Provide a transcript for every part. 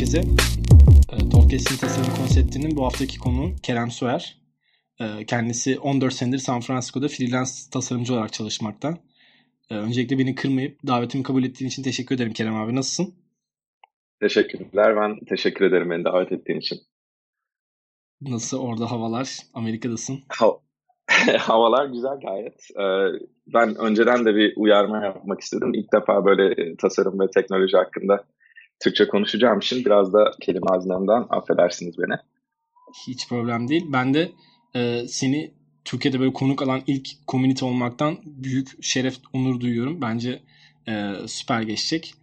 herkese. E, Talkcast'in tasarım konseptinin bu haftaki konu Kerem Suer. E, kendisi 14 senedir San Francisco'da freelance tasarımcı olarak çalışmakta. E, öncelikle beni kırmayıp davetimi kabul ettiğin için teşekkür ederim Kerem abi. Nasılsın? Teşekkürler. Ben teşekkür ederim beni davet ettiğin için. Nasıl orada havalar? Amerika'dasın. Ha Havalar güzel gayet. Ee, ben önceden de bir uyarma yapmak istedim. İlk defa böyle e, tasarım ve teknoloji hakkında Türkçe konuşacağım için biraz da kelime hazinemden affedersiniz beni. Hiç problem değil. Ben de e, seni Türkiye'de böyle konuk alan ilk komünite olmaktan büyük şeref, onur duyuyorum. Bence e, süper geçecek.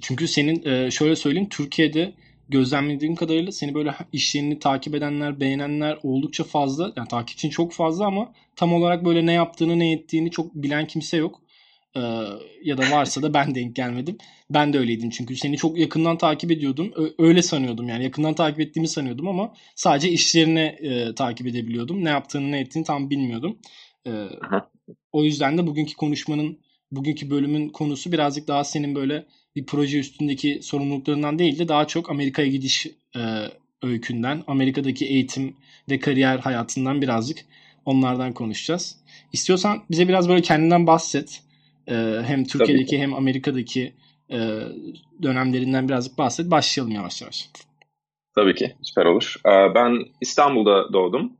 Çünkü senin e, şöyle söyleyeyim Türkiye'de gözlemlediğim kadarıyla seni böyle işlerini takip edenler, beğenenler oldukça fazla. Yani takipçin çok fazla ama tam olarak böyle ne yaptığını, ne ettiğini çok bilen kimse yok. Ee, ya da varsa da ben denk gelmedim. Ben de öyleydim çünkü seni çok yakından takip ediyordum. Ö- öyle sanıyordum yani yakından takip ettiğimi sanıyordum ama sadece işlerini e, takip edebiliyordum. Ne yaptığını, ne ettiğini tam bilmiyordum. Ee, o yüzden de bugünkü konuşmanın, bugünkü bölümün konusu birazcık daha senin böyle bir proje üstündeki sorumluluklarından değil de daha çok Amerika'ya gidiş e, öykünden, Amerika'daki eğitim ve kariyer hayatından birazcık onlardan konuşacağız. İstiyorsan bize biraz böyle kendinden bahset. E, hem Türkiye'deki hem Amerika'daki e, dönemlerinden birazcık bahset. Başlayalım yavaş yavaş. Tabii ki süper olur. E, ben İstanbul'da doğdum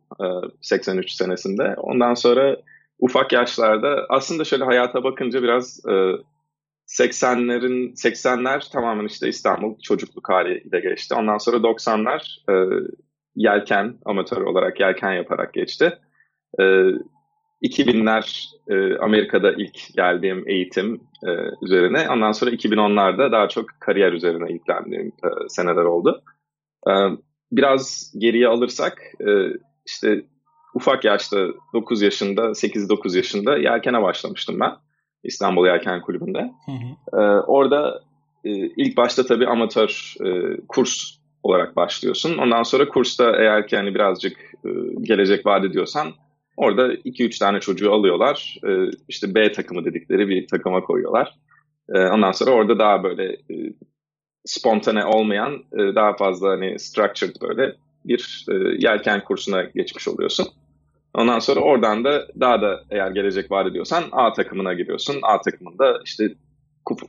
83 e, senesinde. Ondan sonra ufak yaşlarda aslında şöyle hayata bakınca biraz e, 80'lerin 80'ler tamamen işte İstanbul çocukluk haliyle geçti. Ondan sonra 90'lar e, yelken amatör olarak yelken yaparak geçti. E, 2000'ler e, Amerika'da ilk geldiğim eğitim e, üzerine. Ondan sonra 2010'larda daha çok kariyer üzerine ilgilendiğim e, seneler oldu. E, biraz geriye alırsak e, işte ufak yaşta 9 yaşında 8-9 yaşında yelkene başlamıştım ben. İstanbul Yelken Kulübü'nde. Hı hı. Ee, orada e, ilk başta tabii amatör e, kurs olarak başlıyorsun. Ondan sonra kursta eğer ki hani birazcık e, gelecek vaat ediyorsan orada 2-3 tane çocuğu alıyorlar. E, işte B takımı dedikleri bir takıma koyuyorlar. E, ondan sonra orada daha böyle e, spontane olmayan e, daha fazla hani structured böyle bir e, yelken kursuna geçmiş oluyorsun. Ondan sonra oradan da daha da eğer gelecek var ediyorsan A takımına giriyorsun. A takımında işte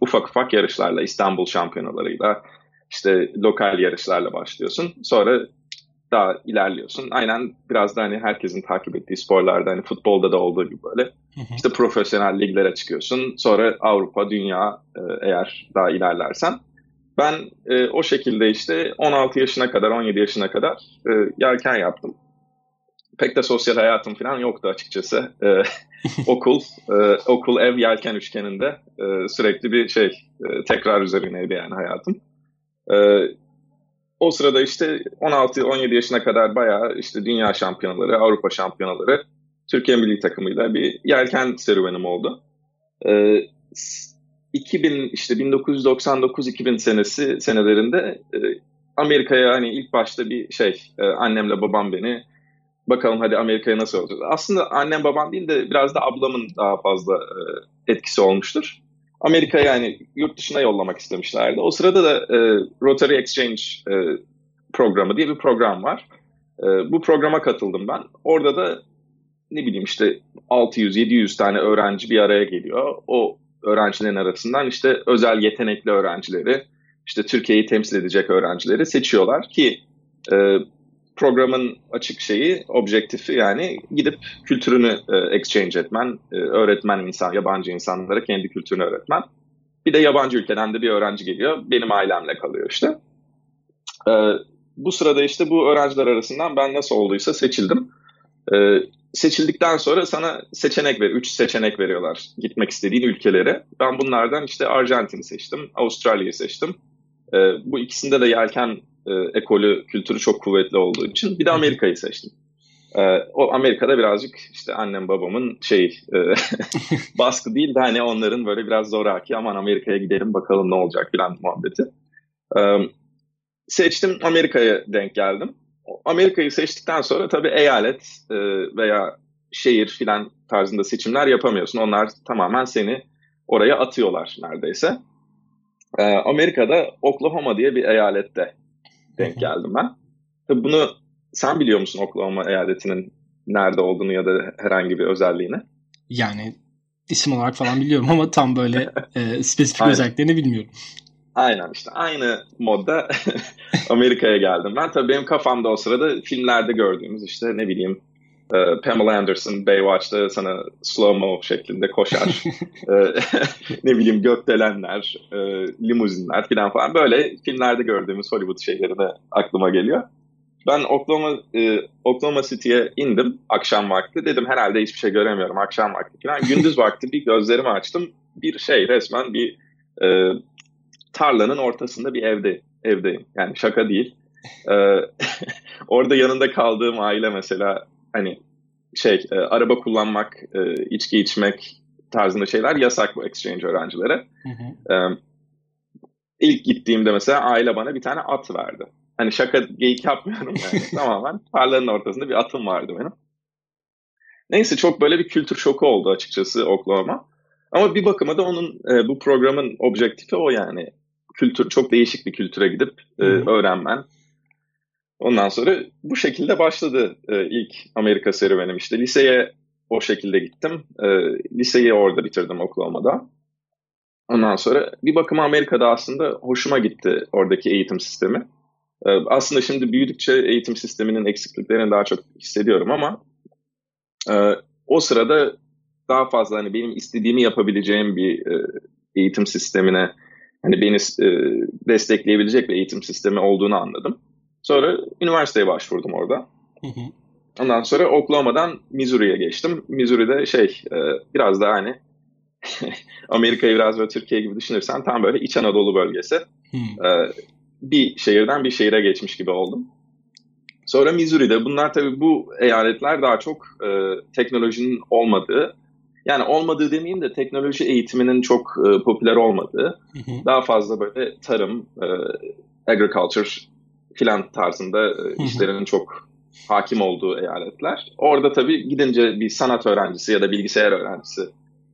ufak ufak yarışlarla, İstanbul şampiyonalarıyla, işte lokal yarışlarla başlıyorsun. Sonra daha ilerliyorsun. Aynen biraz da hani herkesin takip ettiği sporlarda hani futbolda da olduğu gibi böyle. işte profesyonel liglere çıkıyorsun. Sonra Avrupa, dünya e, eğer daha ilerlersen. Ben e, o şekilde işte 16 yaşına kadar, 17 yaşına kadar e, yelken yaptım pek de sosyal hayatım falan yoktu açıkçası. Ee, okul, e, okul ev yelken üçgeninde e, sürekli bir şey e, tekrar üzerineydi yani hayatım. E, o sırada işte 16-17 yaşına kadar bayağı işte dünya şampiyonaları, Avrupa şampiyonaları, Türkiye milli takımıyla bir yelken serüvenim oldu. E, 2000 işte 1999-2000 senesi senelerinde e, Amerika'ya hani ilk başta bir şey e, annemle babam beni bakalım hadi Amerika'ya nasıl olacağız. Aslında annem babam değil de biraz da ablamın daha fazla e, etkisi olmuştur. Amerika'ya yani yurt dışına yollamak istemişlerdi. O sırada da e, Rotary Exchange e, programı diye bir program var. E, bu programa katıldım ben. Orada da ne bileyim işte 600-700 tane öğrenci bir araya geliyor. O öğrencilerin arasından işte özel yetenekli öğrencileri, işte Türkiye'yi temsil edecek öğrencileri seçiyorlar ki e, programın açık şeyi, objektifi yani gidip kültürünü e, exchange etmen, e, öğretmen insan, yabancı insanlara kendi kültürünü öğretmen. Bir de yabancı ülkeden de bir öğrenci geliyor, benim ailemle kalıyor işte. E, bu sırada işte bu öğrenciler arasından ben nasıl olduysa seçildim. Seçildikten sonra sana seçenek ver, üç seçenek veriyorlar gitmek istediğin ülkelere. Ben bunlardan işte Arjantin'i seçtim, Avustralya'yı seçtim. Bu ikisinde de yelken e, ekolü, kültürü çok kuvvetli olduğu için bir de Amerika'yı seçtim. E, o Amerika'da birazcık işte annem babamın şey e, baskı değil de hani onların böyle biraz zoraki aman Amerika'ya gidelim bakalım ne olacak filan muhabbeti. E, seçtim Amerika'ya denk geldim. Amerika'yı seçtikten sonra tabii eyalet e, veya şehir filan tarzında seçimler yapamıyorsun. Onlar tamamen seni oraya atıyorlar neredeyse. e, Amerika'da Oklahoma diye bir eyalette denk geldim ben. Tabii bunu sen biliyor musun Oklahoma eyaletinin nerede olduğunu ya da herhangi bir özelliğini? Yani isim olarak falan biliyorum ama tam böyle e, spesifik özelliklerini bilmiyorum. Aynen işte aynı modda Amerika'ya geldim. Ben tabii benim kafamda o sırada filmlerde gördüğümüz işte ne bileyim e, Pamela Anderson Baywatch'ta sana slow-mo şeklinde koşar. E, ne bileyim gökdelenler, e, limuzinler falan falan böyle filmlerde gördüğümüz Hollywood şeyleri de aklıma geliyor. Ben Oklahoma, e, Oklahoma City'ye indim akşam vakti. Dedim herhalde hiçbir şey göremiyorum akşam vakti falan. Gündüz vakti bir gözlerimi açtım. Bir şey resmen bir e, tarlanın ortasında bir evde evdeyim. Yani şaka değil. Ee, orada yanında kaldığım aile mesela hani şey e, araba kullanmak, e, içki içmek tarzında şeyler yasak bu exchange öğrencilere. Hı hı. Ee, ilk gittiğimde mesela aile bana bir tane at verdi. Hani şaka geyik yapmıyorum yani. Tamamen tarlanın ortasında bir atım vardı benim. Neyse çok böyle bir kültür şoku oldu açıkçası Oklahoma. Ama bir bakıma da onun e, bu programın objektifi o yani kültür çok değişik bir kültüre gidip e, öğrenmen. Ondan sonra bu şekilde başladı e, ilk Amerika serüvenim. İşte liseye o şekilde gittim. E, liseyi orada bitirdim Oklahoma'da. Ondan sonra bir bakıma Amerika'da aslında hoşuma gitti oradaki eğitim sistemi. E, aslında şimdi büyüdükçe eğitim sisteminin eksikliklerini daha çok hissediyorum ama e, o sırada daha fazla hani benim istediğimi yapabileceğim bir e, eğitim sistemine hani beni e, destekleyebilecek bir eğitim sistemi olduğunu anladım. Sonra üniversiteye başvurdum orada. Ondan sonra Oklahoma'dan Missouri'ye geçtim. Missouri'de şey e, biraz daha hani Amerika'yı biraz böyle Türkiye gibi düşünürsen tam böyle İç Anadolu bölgesi. e, bir şehirden bir şehire geçmiş gibi oldum. Sonra Missouri'de bunlar tabii bu eyaletler daha çok e, teknolojinin olmadığı yani olmadığı demeyeyim de teknoloji eğitiminin çok e, popüler olmadığı, hı hı. daha fazla böyle tarım, e, agriculture filan tarzında e, işlerin çok hakim olduğu eyaletler. Orada tabii gidince bir sanat öğrencisi ya da bilgisayar öğrencisi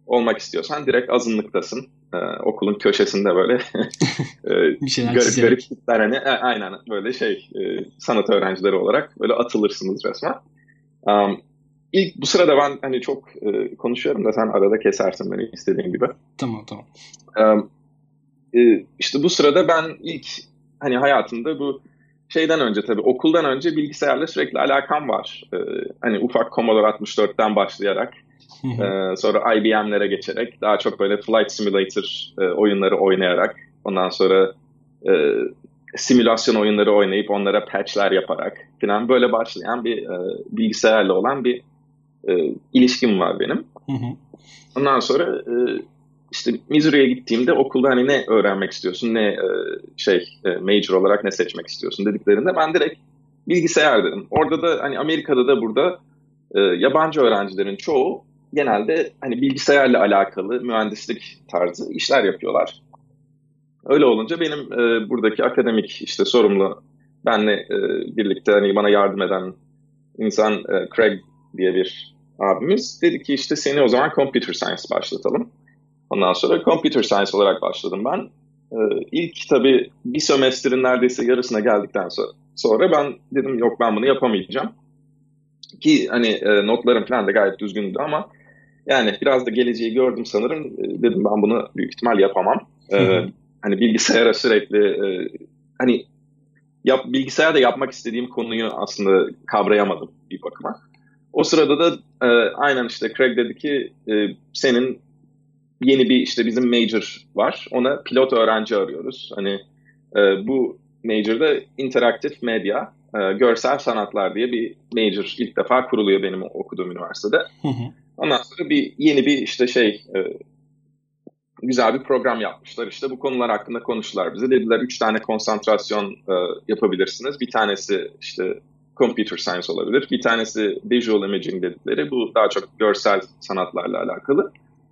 olmak istiyorsan direkt azınlıktasın. Ee, okulun köşesinde böyle e, garip garip tipler hani e, aynen böyle şey e, sanat öğrencileri olarak böyle atılırsınız resmen. Um, ilk bu sırada ben hani çok e, konuşuyorum da sen arada kesersin beni istediğin gibi. Tamam tamam. E, e, işte bu sırada ben ilk hani hayatımda bu şeyden önce tabii okuldan önce bilgisayarla sürekli alakam var. E, hani ufak Commodore 64'ten başlayarak e, sonra IBM'lere geçerek daha çok böyle Flight Simulator e, oyunları oynayarak ondan sonra e, simülasyon oyunları oynayıp onlara patchler yaparak falan böyle başlayan bir e, bilgisayarla olan bir e, ilişkim var benim. Ondan sonra e, işte Missouri'ye gittiğimde okulda hani ne öğrenmek istiyorsun, ne e, şey e, major olarak ne seçmek istiyorsun dediklerinde ben direkt bilgisayar dedim. Orada da hani Amerika'da da burada e, yabancı öğrencilerin çoğu genelde hani bilgisayarla alakalı mühendislik tarzı işler yapıyorlar. Öyle olunca benim e, buradaki akademik işte sorumlu benle birlikte hani bana yardım eden insan Craig diye bir abimiz. Dedi ki işte seni o zaman computer science başlatalım. Ondan sonra computer science olarak başladım ben. Ee, ilk tabii bir sömestrin neredeyse yarısına geldikten sonra, sonra ben dedim yok ben bunu yapamayacağım. Ki hani e, notlarım falan da gayet düzgündü ama yani biraz da geleceği gördüm sanırım. E, dedim ben bunu büyük ihtimal yapamam. Ee, hani bilgisayara sürekli e, hani yap, bilgisayarda yapmak istediğim konuyu aslında kavrayamadım bir bakıma. O sırada da e, aynen işte Craig dedi ki e, senin yeni bir işte bizim major var. Ona pilot öğrenci arıyoruz. Hani e, bu major'da interaktif medya, e, görsel sanatlar diye bir major ilk defa kuruluyor benim okuduğum üniversitede. Hı hı. Ondan sonra bir yeni bir işte şey e, güzel bir program yapmışlar. İşte bu konular hakkında konuştular bize. Dediler üç tane konsantrasyon e, yapabilirsiniz. Bir tanesi işte computer science olabilir. Bir tanesi visual imaging dedikleri. Bu daha çok görsel sanatlarla alakalı.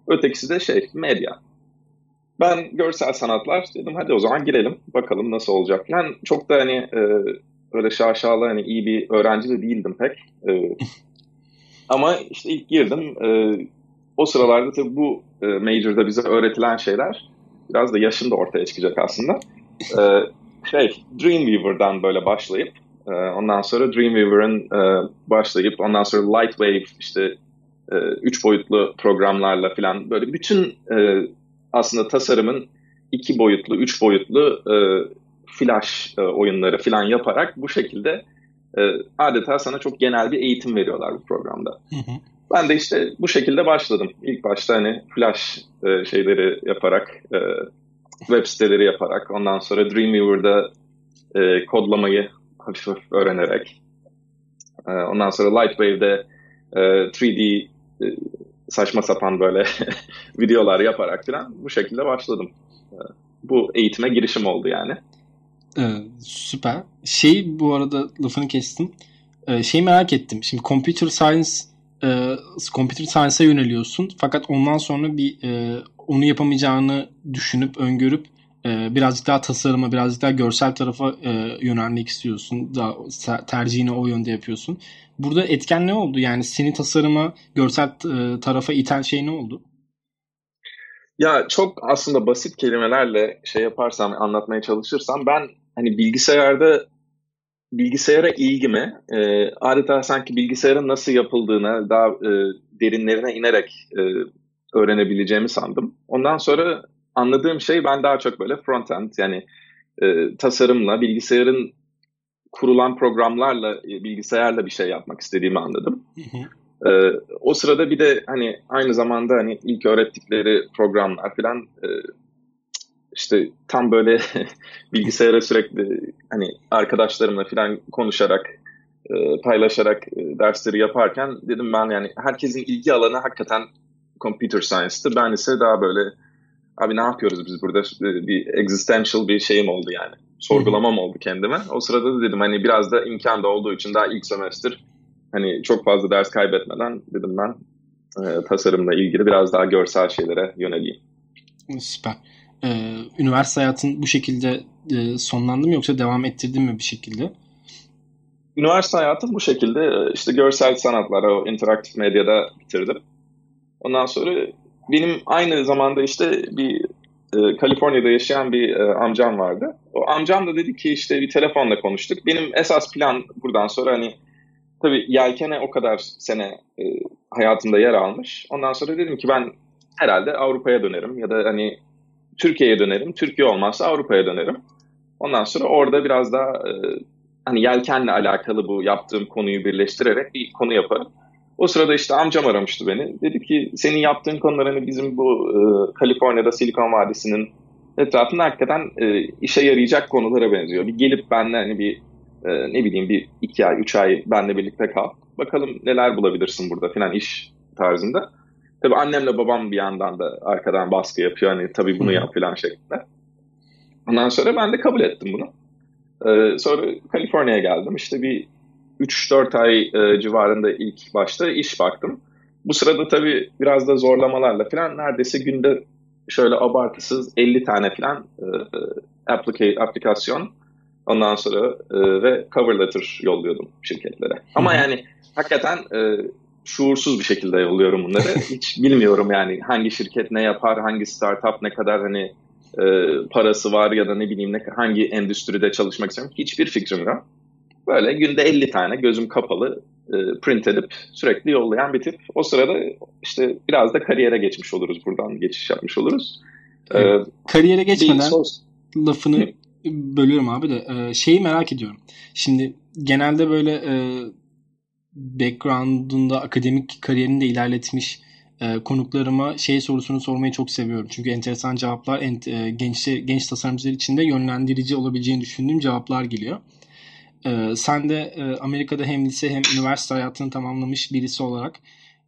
Ötekisi de şey medya. Ben görsel sanatlar dedim hadi o zaman girelim bakalım nasıl olacak. Yani çok da hani e, öyle şaşalı hani iyi bir öğrenci de değildim pek. E, ama işte ilk girdim. E, o sıralarda tabii bu e, major'da bize öğretilen şeyler biraz da yaşım da ortaya çıkacak aslında. Ee, şey, Dreamweaver'dan böyle başlayıp e, ondan sonra Dreamweaver'ın e, başlayıp ondan sonra Lightwave işte e, üç boyutlu programlarla falan böyle bütün e, aslında tasarımın iki boyutlu, üç boyutlu e, flash e, oyunları falan yaparak bu şekilde e, adeta sana çok genel bir eğitim veriyorlar bu programda. Hı hı. Ben de işte bu şekilde başladım. İlk başta hani flash e, şeyleri yaparak, e, web siteleri yaparak, ondan sonra Dreamweaver'da e, kodlamayı hafif hafif öğrenerek, e, ondan sonra Lightwave'de e, 3D e, saçma sapan böyle videolar yaparak falan bu şekilde başladım. E, bu eğitime girişim oldu yani. Ee, süper. Şey bu arada lafını kestim. Ee, şeyi merak ettim. Şimdi computer science e, computer science'a yöneliyorsun. Fakat ondan sonra bir e, onu yapamayacağını düşünüp öngörüp e, birazcık daha tasarıma, birazcık daha görsel tarafa e, yönelmek istiyorsun. Daha tercihini o yönde yapıyorsun. Burada etken ne oldu? Yani seni tasarıma, görsel e, tarafa iten şey ne oldu? Ya çok aslında basit kelimelerle şey yaparsam, anlatmaya çalışırsam ben hani bilgisayarda bilgisayara ilgimi e, adeta sanki bilgisayarın nasıl yapıldığını daha e, derinlerine inerek e, öğrenebileceğimi sandım. Ondan sonra anladığım şey ben daha çok böyle front-end yani e, tasarımla, bilgisayarın kurulan programlarla, e, bilgisayarla bir şey yapmak istediğimi anladım. Ee, o sırada bir de hani aynı zamanda hani ilk öğrettikleri programlar falan e, işte tam böyle bilgisayara sürekli hani arkadaşlarımla falan konuşarak e, paylaşarak e, dersleri yaparken dedim ben yani herkesin ilgi alanı hakikaten computer science'tı. Ben ise daha böyle abi ne yapıyoruz biz burada bir existential bir şeyim oldu yani. Sorgulamam oldu kendime. O sırada da dedim hani biraz da imkan da olduğu için daha ilk semester hani çok fazla ders kaybetmeden dedim ben e, tasarımla ilgili biraz daha görsel şeylere yöneleyim. Süper. Ee, üniversite hayatın bu şekilde e, sonlandı mı yoksa devam ettirdin mi bir şekilde? Üniversite hayatım bu şekilde e, işte görsel sanatlar, o interaktif medyada bitirdim. Ondan sonra benim aynı zamanda işte bir e, Kaliforniya'da yaşayan bir e, amcam vardı. O amcam da dedi ki işte bir telefonla konuştuk. Benim esas plan buradan sonra hani tabii yelkene o kadar sene e, hayatımda yer almış. Ondan sonra dedim ki ben herhalde Avrupa'ya dönerim ya da hani Türkiye'ye dönerim. Türkiye olmazsa Avrupa'ya dönerim. Ondan sonra orada biraz daha e, hani yelkenle alakalı bu yaptığım konuyu birleştirerek bir konu yaparım. O sırada işte amcam aramıştı beni. Dedi ki senin yaptığın konular hani bizim bu e, Kaliforniya'da Silikon Vadisi'nin etrafında hakikaten e, işe yarayacak konulara benziyor. Bir gelip benle hani bir e, ne bileyim bir iki ay, üç ay benle birlikte kal. Bakalım neler bulabilirsin burada filan iş tarzında. Tabii annemle babam bir yandan da arkadan baskı yapıyor. Hani tabii bunu yap filan şeklinde. Ondan sonra ben de kabul ettim bunu. Ee, sonra Kaliforniya'ya geldim. İşte bir 3-4 ay e, civarında ilk başta iş baktım. Bu sırada tabii biraz da zorlamalarla falan neredeyse günde şöyle abartısız 50 tane falan e, e aplikasyon ondan sonra e, ve cover letter yolluyordum şirketlere. Ama yani hakikaten e, şuursuz bir şekilde yolluyorum bunları. Hiç bilmiyorum yani hangi şirket ne yapar, hangi startup ne kadar hani e, parası var ya da ne bileyim ne, hangi endüstride çalışmak istiyorum. Hiçbir fikrim yok. Böyle günde 50 tane gözüm kapalı e, print edip sürekli yollayan bir tip. O sırada işte biraz da kariyere geçmiş oluruz buradan geçiş yapmış oluruz. Ee, kariyere geçmeden lafını bölüyorum abi de e, şeyi merak ediyorum. Şimdi genelde böyle e, background'unda akademik kariyerini de ilerletmiş e, konuklarıma şey sorusunu sormayı çok seviyorum. Çünkü enteresan cevaplar ent, e, genç genç tasarımcılar için de yönlendirici olabileceğini düşündüğüm cevaplar geliyor. E, sen de e, Amerika'da hem lise hem üniversite hayatını tamamlamış birisi olarak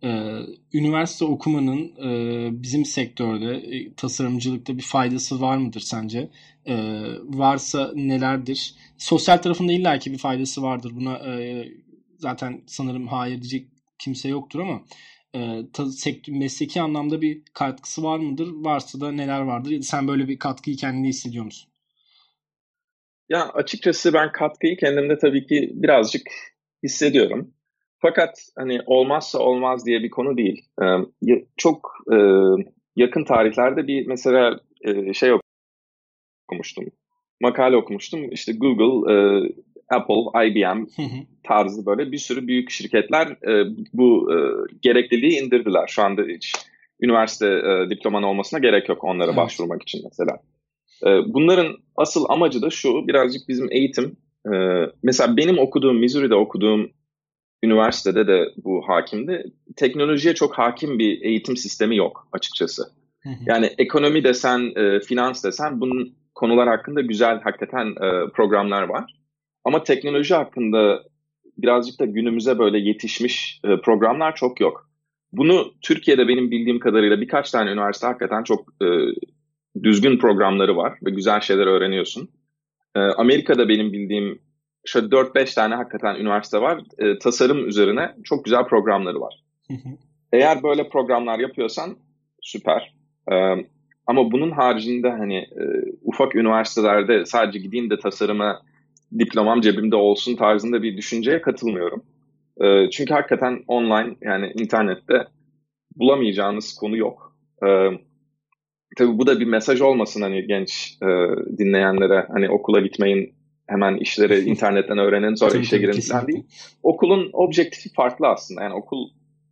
e, üniversite okumanın e, bizim sektörde e, tasarımcılıkta bir faydası var mıdır sence? E, varsa nelerdir? Sosyal tarafında illaki bir faydası vardır. Buna e, zaten sanırım hayır diyecek kimse yoktur ama e, mesleki anlamda bir katkısı var mıdır? Varsa da neler vardır? Sen böyle bir katkıyı kendinde hissediyor musun? Ya açıkçası ben katkıyı kendimde tabii ki birazcık hissediyorum. Fakat hani olmazsa olmaz diye bir konu değil. Ee, çok e, yakın tarihlerde bir mesela e, şey okumuştum. Makale okumuştum. İşte Google, e, Apple, IBM tarzı böyle bir sürü büyük şirketler e, bu e, gerekliliği indirdiler. Şu anda hiç üniversite e, diploman olmasına gerek yok onlara evet. başvurmak için mesela. E, bunların asıl amacı da şu, birazcık bizim eğitim. E, mesela benim okuduğum, Missouri'de okuduğum üniversitede de bu hakimdi. Teknolojiye çok hakim bir eğitim sistemi yok açıkçası. Yani ekonomi desen, e, finans desen bunun konular hakkında güzel hakikaten e, programlar var. Ama teknoloji hakkında birazcık da günümüze böyle yetişmiş e, programlar çok yok. Bunu Türkiye'de benim bildiğim kadarıyla birkaç tane üniversite hakikaten çok e, düzgün programları var ve güzel şeyler öğreniyorsun. E, Amerika'da benim bildiğim şöyle 4-5 tane hakikaten üniversite var. E, tasarım üzerine çok güzel programları var. Eğer böyle programlar yapıyorsan süper. E, ama bunun haricinde hani e, ufak üniversitelerde sadece gideyim de tasarıma diplomam cebimde olsun tarzında bir düşünceye katılmıyorum. E, çünkü hakikaten online yani internette bulamayacağınız konu yok. E, tabii bu da bir mesaj olmasın hani genç e, dinleyenlere hani okula gitmeyin hemen işleri internetten öğrenin sonra işe girin falan değil. Okulun objektifi farklı aslında. Yani okul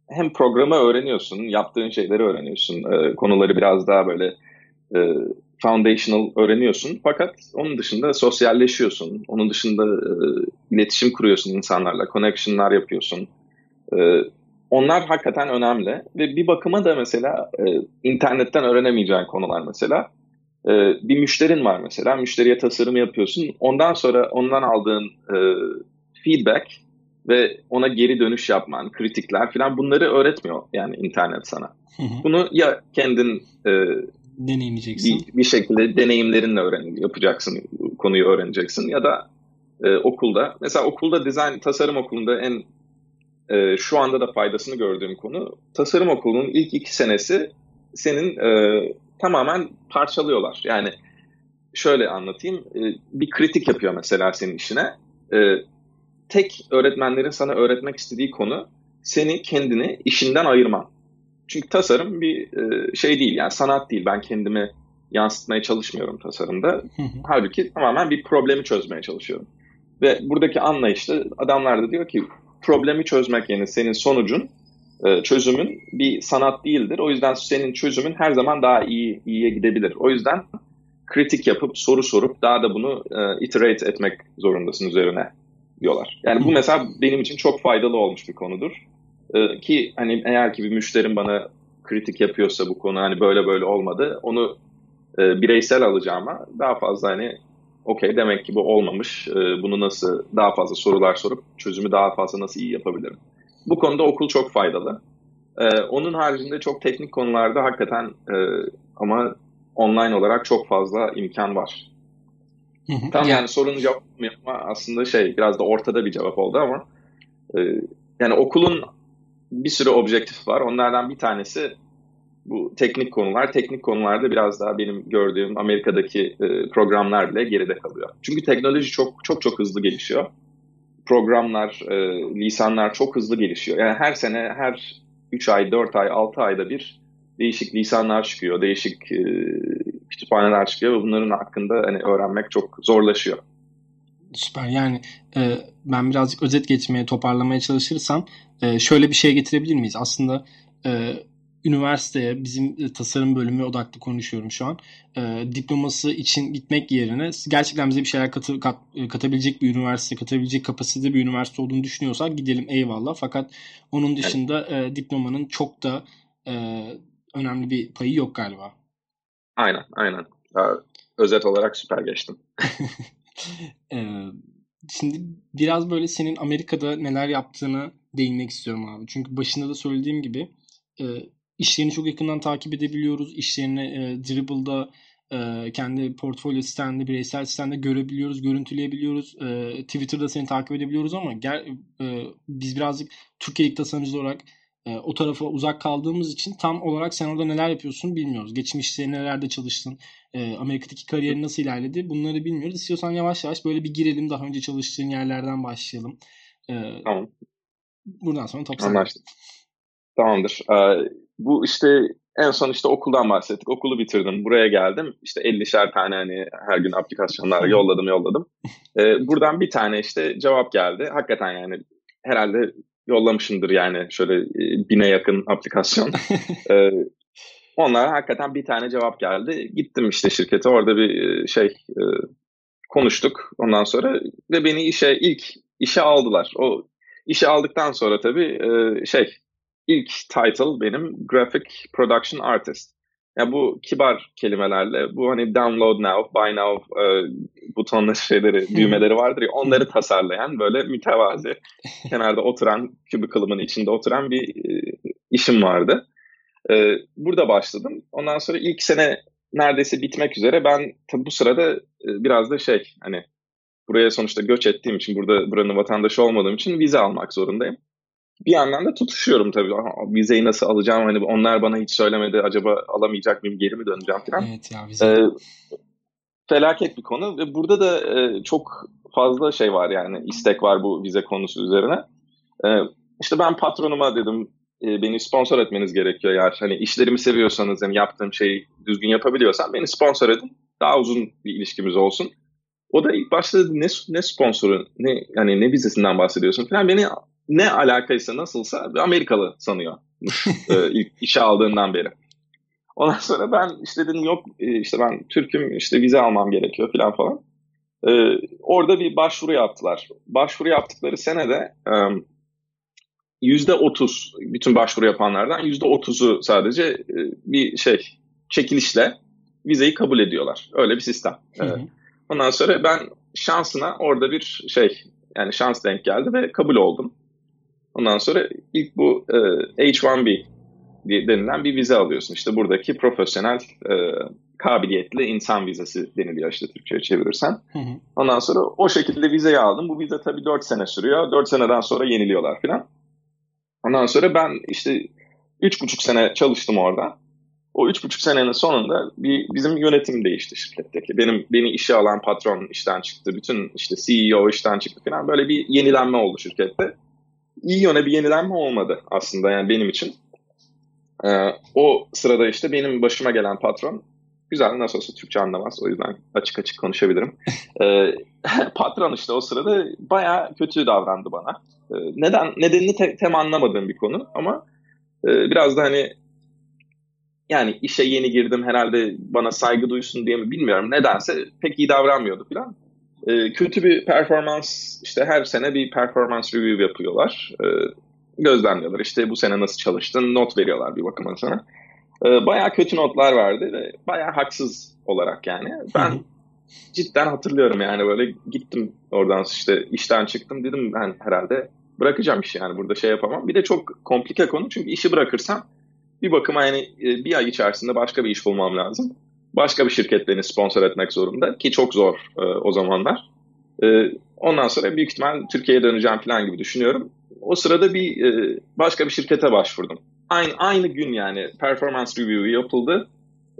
hem programı öğreniyorsun, yaptığın şeyleri öğreniyorsun, e, konuları biraz daha böyle e, foundational öğreniyorsun. Fakat onun dışında sosyalleşiyorsun. Onun dışında e, iletişim kuruyorsun insanlarla, connection'lar yapıyorsun. E, onlar hakikaten önemli ve bir bakıma da mesela e, internetten öğrenemeyeceğin konular mesela. E, bir müşterin var mesela, müşteriye tasarım yapıyorsun. Ondan sonra ondan aldığın e, feedback ve ona geri dönüş yapman, kritikler falan bunları öğretmiyor yani internet sana. Bunu ya kendin e, deneyimleyeceksin. Bir, bir şekilde deneyimlerinle öğren yapacaksın, konuyu öğreneceksin ya da e, okulda. Mesela okulda dizayn, tasarım okulunda en e, şu anda da faydasını gördüğüm konu tasarım okulunun ilk iki senesi senin e, tamamen parçalıyorlar. Yani şöyle anlatayım. E, bir kritik yapıyor mesela senin işine. E, tek öğretmenlerin sana öğretmek istediği konu seni kendini işinden ayırman. Çünkü tasarım bir e, şey değil yani sanat değil. Ben kendimi yansıtmaya çalışmıyorum tasarımda. Halbuki tamamen bir problemi çözmeye çalışıyorum. Ve buradaki anlayışta adamlar da diyor ki problemi çözmek yani senin sonucun, e, çözümün bir sanat değildir. O yüzden senin çözümün her zaman daha iyi iyiye gidebilir. O yüzden kritik yapıp soru sorup daha da bunu e, iterate etmek zorundasın üzerine diyorlar. Yani bu mesela benim için çok faydalı olmuş bir konudur. Ee, ki hani eğer ki bir müşterim bana kritik yapıyorsa bu konu hani böyle böyle olmadı onu e, bireysel alacağıma daha fazla hani okey demek ki bu olmamış e, bunu nasıl daha fazla sorular sorup çözümü daha fazla nasıl iyi yapabilirim. Bu konuda okul çok faydalı. E, onun haricinde çok teknik konularda hakikaten e, ama online olarak çok fazla imkan var. Hı hı. Tam yani sorunun cevap aslında şey biraz da ortada bir cevap oldu ama e, yani okulun bir sürü objektif var. Onlardan bir tanesi bu teknik konular. Teknik konularda biraz daha benim gördüğüm Amerika'daki e, programlar bile geride kalıyor. Çünkü teknoloji çok çok çok hızlı gelişiyor. Programlar, e, lisanlar çok hızlı gelişiyor. Yani her sene, her 3 ay, 4 ay, 6 ayda bir değişik lisanlar çıkıyor, değişik e, kütüphaneler çıkıyor ve bunların hakkında hani öğrenmek çok zorlaşıyor. Süper yani e, ben birazcık özet geçmeye toparlamaya çalışırsam e, şöyle bir şey getirebilir miyiz? Aslında e, üniversiteye bizim e, tasarım bölümü odaklı konuşuyorum şu an. E, diploması için gitmek yerine gerçekten bize bir şeyler katı, kat, e, katabilecek bir üniversite, katabilecek kapasitede bir üniversite olduğunu düşünüyorsak gidelim eyvallah. Fakat onun dışında e, diplomanın çok da e, önemli bir payı yok galiba. Aynen, aynen. Özet olarak süper geçtim. Ee, şimdi biraz böyle senin Amerika'da neler yaptığını değinmek istiyorum abi. Çünkü başında da söylediğim gibi e, işlerini çok yakından takip edebiliyoruz. İşlerini e, Dribble'da e, kendi portfolyo sitende, bireysel sitende görebiliyoruz, görüntüleyebiliyoruz. E, Twitter'da seni takip edebiliyoruz ama gel, e, biz birazcık Türkiye'lik tasarımcı olarak e, o tarafa uzak kaldığımız için tam olarak sen orada neler yapıyorsun bilmiyoruz. Geçmişte nelerde çalıştın, e, Amerika'daki kariyerin nasıl ilerledi bunları bilmiyoruz. İstiyorsan yavaş yavaş böyle bir girelim daha önce çalıştığın yerlerden başlayalım. E, tamam. Buradan sonra top Anlaştık. Tamamdır. Ee, bu işte en son işte okuldan bahsettik. Okulu bitirdim. Buraya geldim. İşte 50'şer tane hani her gün aplikasyonlar yolladım yolladım. Ee, buradan bir tane işte cevap geldi. Hakikaten yani herhalde yollamışımdır yani şöyle e, bine yakın aplikasyon. ee, onlara hakikaten bir tane cevap geldi. Gittim işte şirkete orada bir e, şey e, konuştuk ondan sonra ve beni işe ilk işe aldılar. O işe aldıktan sonra tabii e, şey ilk title benim Graphic Production Artist. Ya yani bu kibar kelimelerle bu hani download now, buy now e, butonları şeyleri, düğmeleri vardır ya onları tasarlayan böyle mütevazi kenarda oturan cubicle'ımın içinde oturan bir e, işim vardı. E, burada başladım. Ondan sonra ilk sene neredeyse bitmek üzere. Ben tabi bu sırada e, biraz da şey hani buraya sonuçta göç ettiğim için burada buranın vatandaşı olmadığım için vize almak zorundayım. Bir yandan da tutuşuyorum tabii. Vizeyi nasıl alacağım hani onlar bana hiç söylemedi. Acaba alamayacak mıyım geri mi döneceğim falan. Evet ya vize. Ee, felaket bir konu ve burada da e, çok fazla şey var yani istek var bu vize konusu üzerine. E, işte ben patronuma dedim e, beni sponsor etmeniz gerekiyor ya. Hani işlerimi seviyorsanız yani yaptığım şeyi düzgün yapabiliyorsan beni sponsor edin. Daha uzun bir ilişkimiz olsun. O da ilk başta dedi, ne, ne sponsoru, ne yani ne vizesinden bahsediyorsun falan. Beni ne alakaysa nasılsa Amerikalı sanıyor e, ilk işe aldığından beri. Ondan sonra ben işte dedim yok e, işte ben Türk'üm işte vize almam gerekiyor falan falan. Ee, orada bir başvuru yaptılar. Başvuru yaptıkları senede yüzde otuz bütün başvuru yapanlardan yüzde otuzu sadece e, bir şey çekilişle vizeyi kabul ediyorlar. Öyle bir sistem. Hı hı. Ondan sonra ben şansına orada bir şey yani şans denk geldi ve kabul oldum. Ondan sonra ilk bu e, H1B denilen bir vize alıyorsun. İşte buradaki profesyonel e, kabiliyetli insan vizesi deniliyor işte Türkçe'ye çevirirsen. Hı hı. Ondan sonra o şekilde vizeyi aldım. Bu vize tabii 4 sene sürüyor. 4 seneden sonra yeniliyorlar filan. Ondan sonra ben işte üç buçuk sene çalıştım orada. O üç buçuk senenin sonunda bir bizim yönetim değişti şirketteki. Benim beni işe alan patron işten çıktı. Bütün işte CEO işten çıktı falan. Böyle bir yenilenme oldu şirkette. İyi yöne bir yenilenme olmadı aslında yani benim için. Ee, o sırada işte benim başıma gelen patron güzel nasıl olsa Türkçe anlamaz o yüzden açık açık konuşabilirim. Ee, patron işte o sırada baya kötü davrandı bana. Ee, neden nedenini te, tem anlamadığım bir konu ama e, biraz da hani yani işe yeni girdim herhalde bana saygı duysun diye mi bilmiyorum. Nedense pek iyi davranmıyordu falan. E, kötü bir performans işte her sene bir performans review yapıyorlar. E, gözlemliyorlar. İşte bu sene nasıl çalıştın not veriyorlar bir bakıma sana. E, bayağı kötü notlar verdi ve bayağı haksız olarak yani. Ben cidden hatırlıyorum yani böyle gittim oradan işte işten çıktım dedim ben herhalde bırakacağım işi yani burada şey yapamam. Bir de çok komplike konu çünkü işi bırakırsam bir bakıma yani e, bir ay içerisinde başka bir iş bulmam lazım. Başka bir şirket beni sponsor etmek zorunda ki çok zor e, o zamanlar. E, ondan sonra büyük ihtimal Türkiye'ye döneceğim falan gibi düşünüyorum. O sırada bir e, başka bir şirkete başvurdum. Aynı aynı gün yani performance review yapıldı.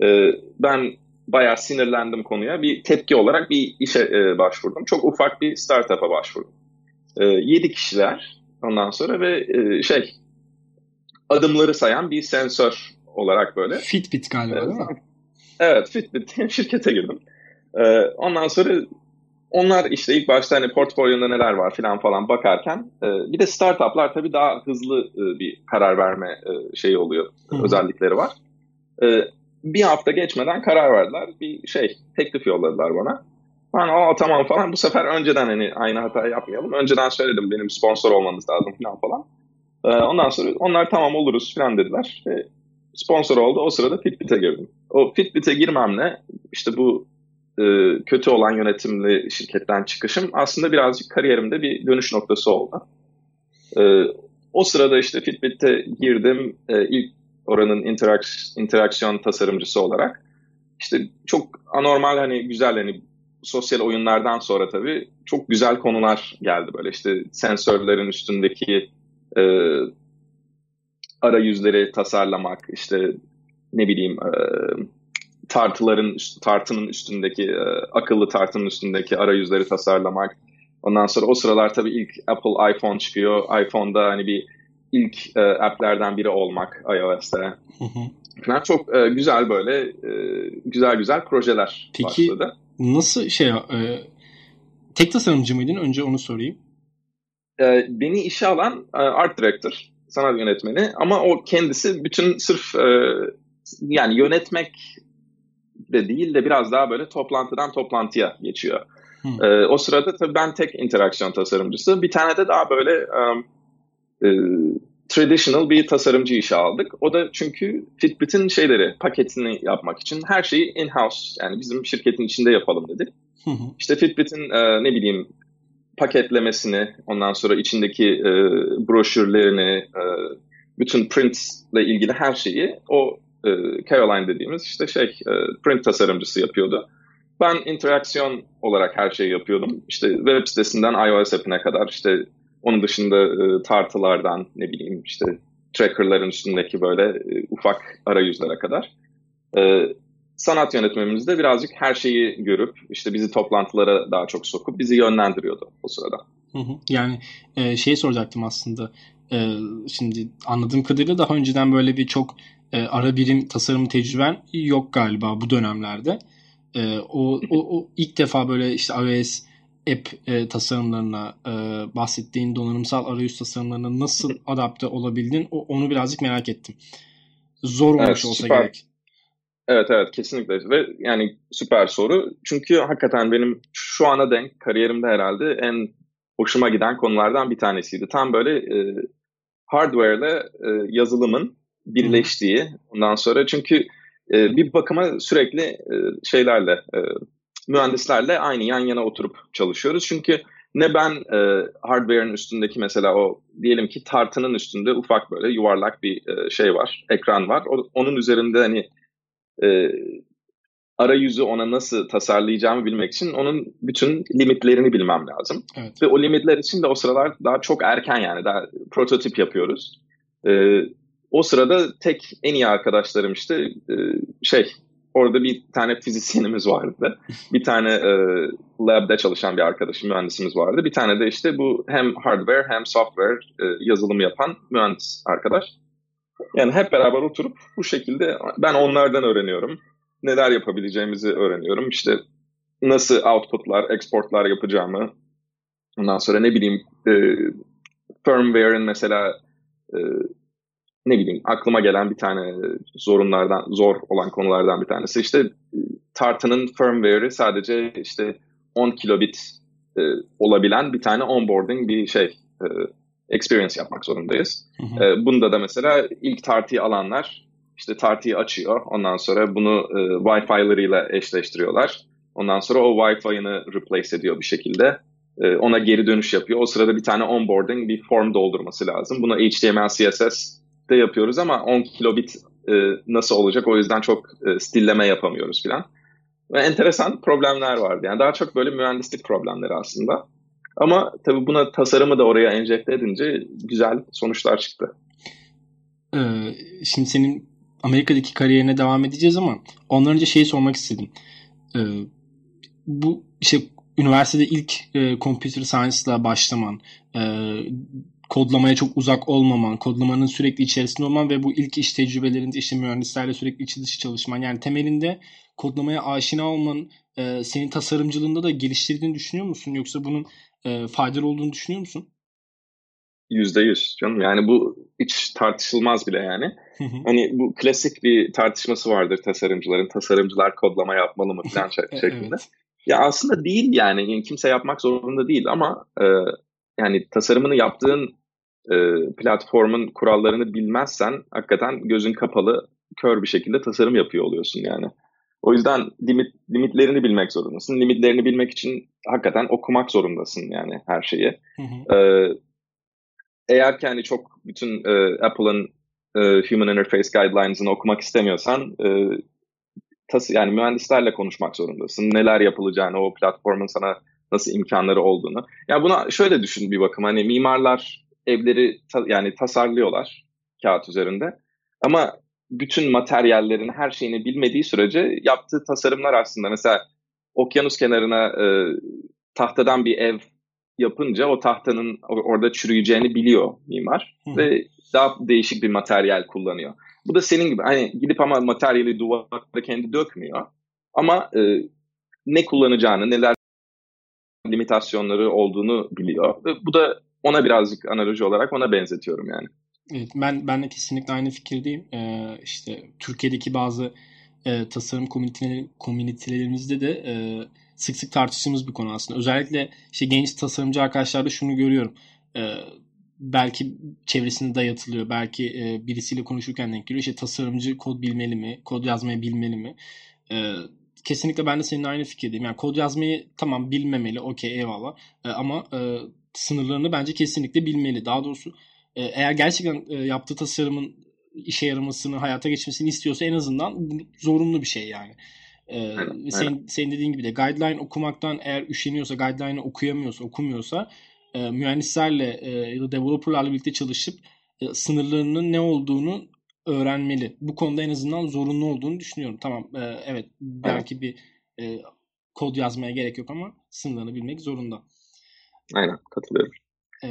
E, ben bayağı sinirlendim konuya. Bir tepki olarak bir işe e, başvurdum. Çok ufak bir startup'a başvurdum. E, 7 kişiler ondan sonra ve e, şey adımları sayan bir sensör olarak böyle. Fitbit galiba değil mi? Evet Fitbit şirkete girdim. E, ondan sonra onlar işte ilk başta hani portfolyonda neler var filan falan bakarken e, bir de startuplar tabii daha hızlı e, bir karar verme e, şeyi oluyor, Hı-hı. özellikleri var. E, bir hafta geçmeden karar verdiler. Bir şey teklif yolladılar bana. Ben aa tamam falan bu sefer önceden hani aynı hata yapmayalım. Önceden söyledim benim sponsor olmanız lazım falan falan. Ee, ondan sonra onlar tamam oluruz falan dediler. Ve sponsor oldu. O sırada Fitbit'e girdim. O Fitbit'e girmemle işte bu e, kötü olan yönetimli şirketten çıkışım aslında birazcık kariyerimde bir dönüş noktası oldu. E, o sırada işte Fitbit'e girdim. E, ilk oranın interaks interaksiyon tasarımcısı olarak. İşte çok anormal hani güzel hani sosyal oyunlardan sonra tabii çok güzel konular geldi böyle işte sensörlerin üstündeki e, arayüzleri tasarlamak işte ne bileyim e, tartıların tartının üstündeki e, akıllı tartının üstündeki arayüzleri tasarlamak ondan sonra o sıralar tabii ilk Apple iPhone çıkıyor iPhone'da hani bir ilk e, app'lerden biri olmak iOS'te. Falan çok e, güzel böyle e, güzel güzel projeler Peki, başladı. nasıl şey e, tek tasarımcı mıydın? Önce onu sorayım. E, beni işe alan e, art director, sanat yönetmeni ama o kendisi bütün sırf e, yani yönetmek de değil de biraz daha böyle toplantıdan toplantıya geçiyor. E, o sırada tabii ben tek interaksiyon tasarımcısı. Bir tane de daha böyle um, e, traditional bir tasarımcı işe aldık. O da çünkü Fitbit'in şeyleri, paketini yapmak için her şeyi in-house yani bizim şirketin içinde yapalım dedik. Hı İşte Fitbit'in e, ne bileyim paketlemesini, ondan sonra içindeki e, broşürlerini, e, bütün printle ilgili her şeyi o e, Caroline dediğimiz işte şey e, print tasarımcısı yapıyordu. Ben interaksiyon olarak her şeyi yapıyordum. İşte web sitesinden iOS app'ine kadar işte onun dışında e, tartılardan ne bileyim işte trackerların üstündeki böyle e, ufak arayüzlere kadar. E, sanat yönetmemiz de birazcık her şeyi görüp işte bizi toplantılara daha çok sokup bizi yönlendiriyordu o sırada. Hı hı. Yani e, şey soracaktım aslında. E, şimdi anladığım kadarıyla daha önceden böyle bir çok e, ara birim tasarım tecrüben yok galiba bu dönemlerde. E, o, o, o ilk defa böyle işte iOS app e, tasarımlarına e, bahsettiğin donanımsal arayüz tasarımlarına nasıl adapte olabildin? O, onu birazcık merak ettim. Zor olmuş evet, olsa süper. gerek. Evet evet kesinlikle ve yani süper soru. Çünkü hakikaten benim şu ana denk kariyerimde herhalde en hoşuma giden konulardan bir tanesiydi. Tam böyle e, hardware ile e, yazılımın birleştiği ondan sonra çünkü e, bir bakıma sürekli e, şeylerle e, mühendislerle aynı yan yana oturup çalışıyoruz. Çünkü ne ben e, hardware'ın üstündeki mesela o diyelim ki tartının üstünde ufak böyle yuvarlak bir e, şey var, ekran var. O, onun üzerinde hani e, arayüzü ona nasıl tasarlayacağımı bilmek için onun bütün limitlerini bilmem lazım. Evet. Ve o limitler için de o sıralar daha çok erken yani daha prototip yapıyoruz. E, o sırada tek en iyi arkadaşlarım işte e, şey orada bir tane fizisyenimiz vardı. Bir tane e, lab'de çalışan bir arkadaşım, mühendisimiz vardı. Bir tane de işte bu hem hardware hem software e, yazılımı yapan mühendis arkadaş. Yani hep beraber oturup bu şekilde ben onlardan öğreniyorum. Neler yapabileceğimizi öğreniyorum. İşte nasıl outputlar, exportlar yapacağımı. Ondan sonra ne bileyim e, firmware'in mesela e, ne bileyim aklıma gelen bir tane zorunlardan zor olan konulardan bir tanesi işte tartının firmware'i sadece işte 10 kilobit e, olabilen bir tane onboarding bir şey e, experience yapmak zorundayız. Hı hı. E, bunda da mesela ilk tartıyı alanlar işte tartıyı açıyor. Ondan sonra bunu e, Wi-Fi'larıyla eşleştiriyorlar. Ondan sonra o Wi-Fi'ını replace ediyor bir şekilde. E, ona geri dönüş yapıyor. O sırada bir tane onboarding bir form doldurması lazım. Bunu HTML, CSS de yapıyoruz ama 10 kilobit e, nasıl olacak o yüzden çok e, stilleme yapamıyoruz falan. Ve enteresan problemler vardı. Yani daha çok böyle mühendislik problemleri aslında. Ama tabii buna tasarımı da oraya enjekte edince güzel sonuçlar çıktı. Ee, şimdi senin Amerika'daki kariyerine devam edeceğiz ama ondan önce şeyi sormak istedim. Ee, bu işte üniversitede ilk e, computer science'la başlaman, e, kodlamaya çok uzak olmaman, kodlamanın sürekli içerisinde olman ve bu ilk iş tecrübelerinde işte mühendislerle sürekli içi dışı çalışman. Yani temelinde kodlamaya aşina olman e, senin tasarımcılığında da geliştirdiğini düşünüyor musun? Yoksa bunun e, faydalı olduğunu düşünüyor musun? Yüzde yüz canım. Yani bu hiç tartışılmaz bile yani. hani bu klasik bir tartışması vardır tasarımcıların. Tasarımcılar kodlama yapmalı mı falan şeklinde. evet. Ya aslında değil yani. Kimse yapmak zorunda değil ama e, yani tasarımını yaptığın e, platformun kurallarını bilmezsen hakikaten gözün kapalı kör bir şekilde tasarım yapıyor oluyorsun yani. O yüzden limit, limitlerini bilmek zorundasın. Limitlerini bilmek için hakikaten okumak zorundasın yani her şeyi. Hı hı. Ee, eğer ki hani çok bütün e, Apple'ın e, Human Interface Guidelines'ını okumak istemiyorsan e, tas yani mühendislerle konuşmak zorundasın. Neler yapılacağını, o platformun sana nasıl imkanları olduğunu. Ya yani buna şöyle düşün bir bakım hani mimarlar evleri ta, yani tasarlıyorlar kağıt üzerinde. Ama bütün materyallerin her şeyini bilmediği sürece yaptığı tasarımlar aslında mesela okyanus kenarına e, tahtadan bir ev yapınca o tahtanın orada çürüyeceğini biliyor mimar Hı. ve daha değişik bir materyal kullanıyor. Bu da senin gibi hani gidip ama materyali duvara kendi dökmüyor. Ama e, ne kullanacağını, neler limitasyonları olduğunu biliyor. Bu da ona birazcık analoji olarak ona benzetiyorum yani. Evet, ben ben de kesinlikle aynı fikirdeyim. Ee, işte Türkiye'deki bazı e, tasarım komünitelerimizde de e, sık sık tartıştığımız bir konu aslında. Özellikle işte genç tasarımcı arkadaşlarda şunu görüyorum. E, belki çevresinde dayatılıyor. Belki e, birisiyle konuşurken denk geliyor. İşte tasarımcı kod bilmeli mi? Kod yazmayı bilmeli mi? E, kesinlikle ben de seninle aynı fikirdeyim. Yani kod yazmayı tamam bilmemeli. Okey eyvallah. E, ama e, sınırlarını bence kesinlikle bilmeli. Daha doğrusu eğer gerçekten e, yaptığı tasarımın işe yaramasını, hayata geçmesini istiyorsa en azından zorunlu bir şey yani. Ee, aynen, sen, aynen. senin dediğin gibi de guideline okumaktan eğer üşeniyorsa, guideline'ı okuyamıyorsa, okumuyorsa e, mühendislerle e, ya da developerlarla birlikte çalışıp e, sınırlarının ne olduğunu öğrenmeli. Bu konuda en azından zorunlu olduğunu düşünüyorum. Tamam e, evet belki bir e, kod yazmaya gerek yok ama sınırlarını bilmek zorunda. Aynen katılıyorum. E,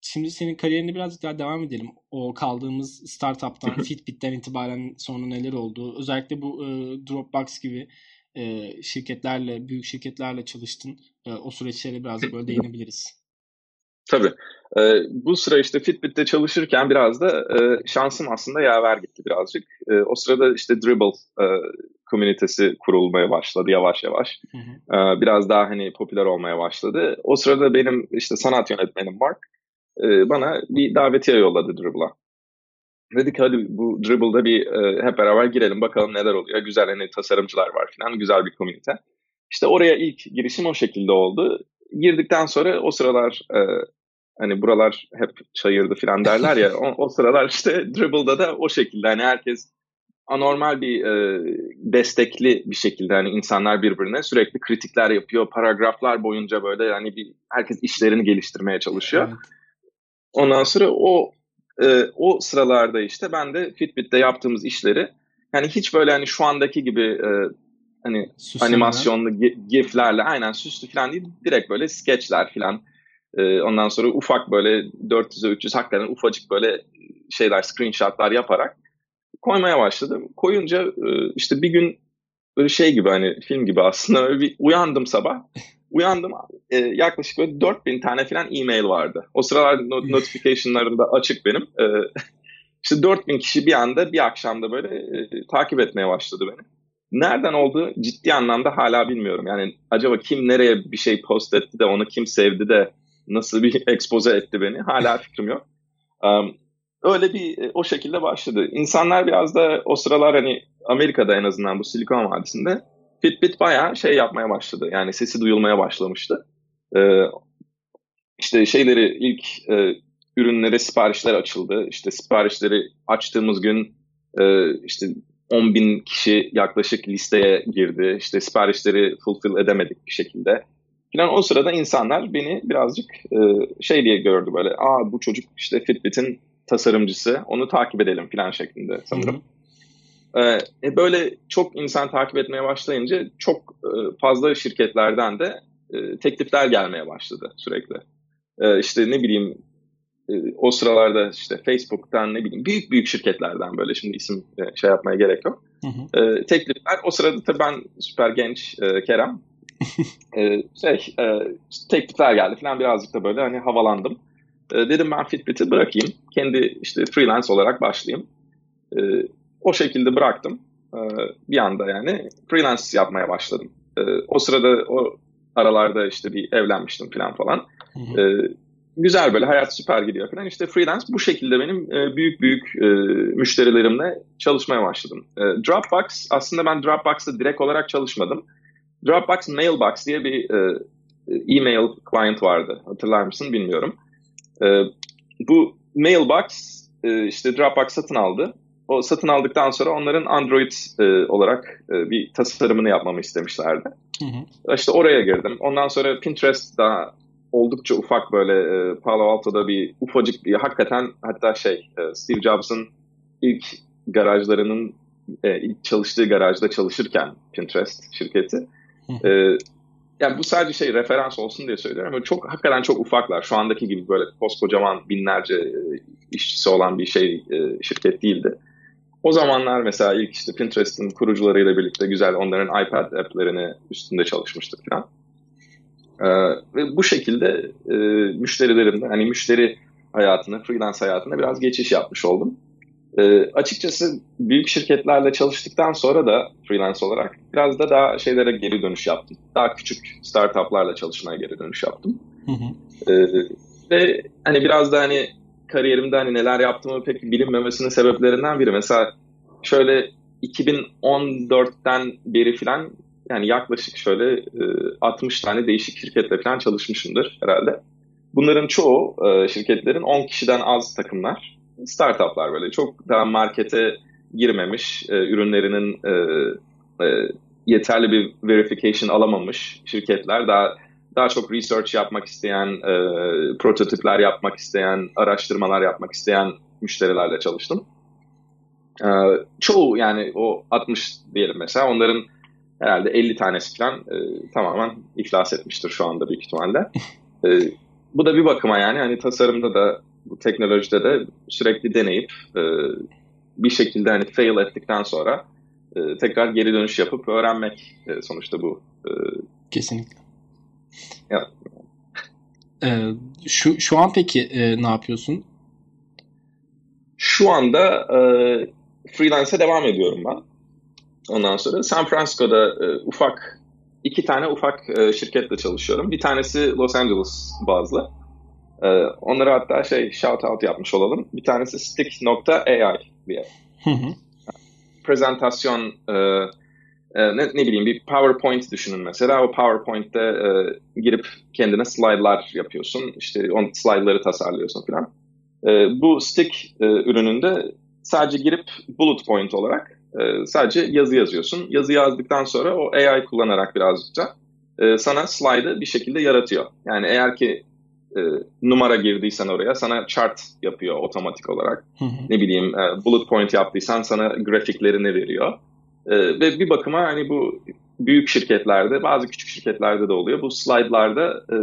şimdi senin kariyerine birazcık daha devam edelim. O kaldığımız startup'tan, Fitbit'ten itibaren sonra neler oldu? Özellikle bu e, Dropbox gibi e, şirketlerle, büyük şirketlerle çalıştın. E, o süreçlere biraz böyle değinebiliriz. Tabii. E, bu sıra işte Fitbit'te çalışırken biraz da e, şansım aslında yaver gitti birazcık. E, o sırada işte Dribble e, komünitesi kurulmaya başladı yavaş yavaş. Hı hı. E, biraz daha hani popüler olmaya başladı. O sırada benim işte sanat yönetmenim Mark e, bana bir davetiye yolladı Dribble'a. Dedik hadi bu Dribble'da bir e, hep beraber girelim bakalım neler oluyor. Güzel hani tasarımcılar var falan güzel bir komünite. İşte oraya ilk girişim o şekilde oldu. Girdikten sonra o sıralar e, hani buralar hep çayırdı falan derler ya o, o sıralar işte Dribble'da da o şekilde hani herkes anormal bir e, destekli bir şekilde hani insanlar birbirine sürekli kritikler yapıyor paragraflar boyunca böyle yani bir herkes işlerini geliştirmeye çalışıyor. Evet. Ondan sonra o e, o sıralarda işte ben de Fitbit'te yaptığımız işleri yani hiç böyle hani şu andaki gibi e, hani Süslenme. animasyonlu giflerle aynen süslü falan değil direkt böyle sketchler falan e, ondan sonra ufak böyle 400'e 300 hakikaten ufacık böyle şeyler screenshotlar yaparak koymaya başladım. Koyunca e, işte bir gün böyle şey gibi hani film gibi aslında öyle bir uyandım sabah. Uyandım e, yaklaşık böyle 4000 tane falan e-mail vardı. O sıralar not- notification'larım da açık benim. E, işte 4000 kişi bir anda bir akşamda böyle e, takip etmeye başladı beni. Nereden olduğu ciddi anlamda hala bilmiyorum. Yani acaba kim nereye bir şey post etti de onu kim sevdi de nasıl bir expose etti beni hala fikrim yok. Um, öyle bir e, o şekilde başladı. İnsanlar biraz da o sıralar hani Amerika'da en azından bu Silikon Vadisi'nde Fitbit bayağı şey yapmaya başladı. Yani sesi duyulmaya başlamıştı. Ee, işte şeyleri ilk e, ürünlere siparişler açıldı. İşte siparişleri açtığımız gün e, işte 10 bin kişi yaklaşık listeye girdi. İşte siparişleri fulfill edemedik bir şekilde. Falan o sırada insanlar beni birazcık e, şey diye gördü böyle. Aa bu çocuk işte Fitbit'in tasarımcısı onu takip edelim falan şeklinde sanırım. Hı hı. Ee, e, böyle çok insan takip etmeye başlayınca çok e, fazla şirketlerden de e, teklifler gelmeye başladı sürekli. E, işte ne bileyim e, o sıralarda işte Facebook'tan ne bileyim büyük büyük şirketlerden böyle şimdi isim e, şey yapmaya gerek yok. Hı hı. E, teklifler o sırada tabii ben süper genç e, Kerem e, şey e, teklifler geldi falan birazcık da böyle hani havalandım. E, dedim ben Fitbit'i bırakayım. Kendi işte freelance olarak başlayayım. E, o şekilde bıraktım. E, bir anda yani freelance yapmaya başladım. E, o sırada o aralarda işte bir evlenmiştim falan falan. Hı hı. E, güzel böyle hayat süper gidiyor falan. İşte freelance bu şekilde benim e, büyük büyük e, müşterilerimle çalışmaya başladım. E, Dropbox aslında ben Dropbox'ta direkt olarak çalışmadım. Dropbox Mailbox diye bir e, e-mail client vardı. Hatırlar mısın bilmiyorum. E, bu Mailbox e, işte Dropbox satın aldı. O satın aldıktan sonra onların Android e, olarak e, bir tasarımını yapmamı istemişlerdi. Hı hı. İşte oraya girdim. Ondan sonra Pinterest daha oldukça ufak böyle e, Palo Alto'da bir ufacık bir hakikaten hatta şey e, Steve Jobs'ın ilk garajlarının e, ilk çalıştığı garajda çalışırken Pinterest şirketi e, yani bu sadece şey referans olsun diye söylüyorum ama çok hakikaten çok ufaklar. Şu andaki gibi böyle koskocaman binlerce e, işçisi olan bir şey e, şirket değildi. O zamanlar mesela ilk işte Pinterest'in kurucularıyla birlikte güzel onların iPad app'lerini üstünde çalışmıştık falan. Ee, ve bu şekilde e, müşterilerimde hani müşteri hayatına, freelance hayatına biraz geçiş yapmış oldum. E, açıkçası büyük şirketlerle çalıştıktan sonra da freelance olarak biraz da daha şeylere geri dönüş yaptım. Daha küçük startuplarla çalışmaya geri dönüş yaptım. Hı hı. E, ve hani biraz da hani kariyerimde hani neler yaptığımı pek bilinmemesinin sebeplerinden biri. Mesela şöyle 2014'ten beri falan yani yaklaşık şöyle e, 60 tane değişik şirketle falan çalışmışımdır herhalde. Bunların çoğu e, şirketlerin 10 kişiden az takımlar startuplar böyle çok daha markete girmemiş, e, ürünlerinin e, e, yeterli bir verification alamamış şirketler daha daha çok research yapmak isteyen, e, prototipler yapmak isteyen, araştırmalar yapmak isteyen müşterilerle çalıştım. E, çoğu yani o 60 diyelim mesela onların herhalde 50 tanesi falan e, tamamen iflas etmiştir şu anda büyük ihtimalle. E, bu da bir bakıma yani hani tasarımda da bu teknolojide de sürekli deneyip e, bir şekilde hani fail ettikten sonra e, tekrar geri dönüş yapıp öğrenmek e, sonuçta bu. E, Kesinlikle. Ya. E, şu şu an peki e, ne yapıyorsun? Şu anda e, freelance'e devam ediyorum ben. Ondan sonra San Francisco'da e, ufak iki tane ufak e, şirketle çalışıyorum. Bir tanesi Los Angeles bazlı. Ee, onlara hatta şey shout out yapmış olalım. Bir tanesi stick.ai diye. Hı hı. Prezentasyon e, e, ne, ne bileyim bir PowerPoint düşünün mesela. O PowerPoint'te e, girip kendine slaytlar yapıyorsun. İşte on slaytları tasarlıyorsun falan. E, bu stick e, ürününde sadece girip bullet point olarak e, sadece yazı yazıyorsun. Yazı yazdıktan sonra o AI kullanarak birazcık e, sana slide'ı bir şekilde yaratıyor. Yani eğer ki e, numara girdiysen oraya sana chart yapıyor otomatik olarak. Hı hı. Ne bileyim e, bullet point yaptıysan sana grafiklerini veriyor. E, ve bir bakıma hani bu büyük şirketlerde bazı küçük şirketlerde de oluyor. Bu slide'larda e,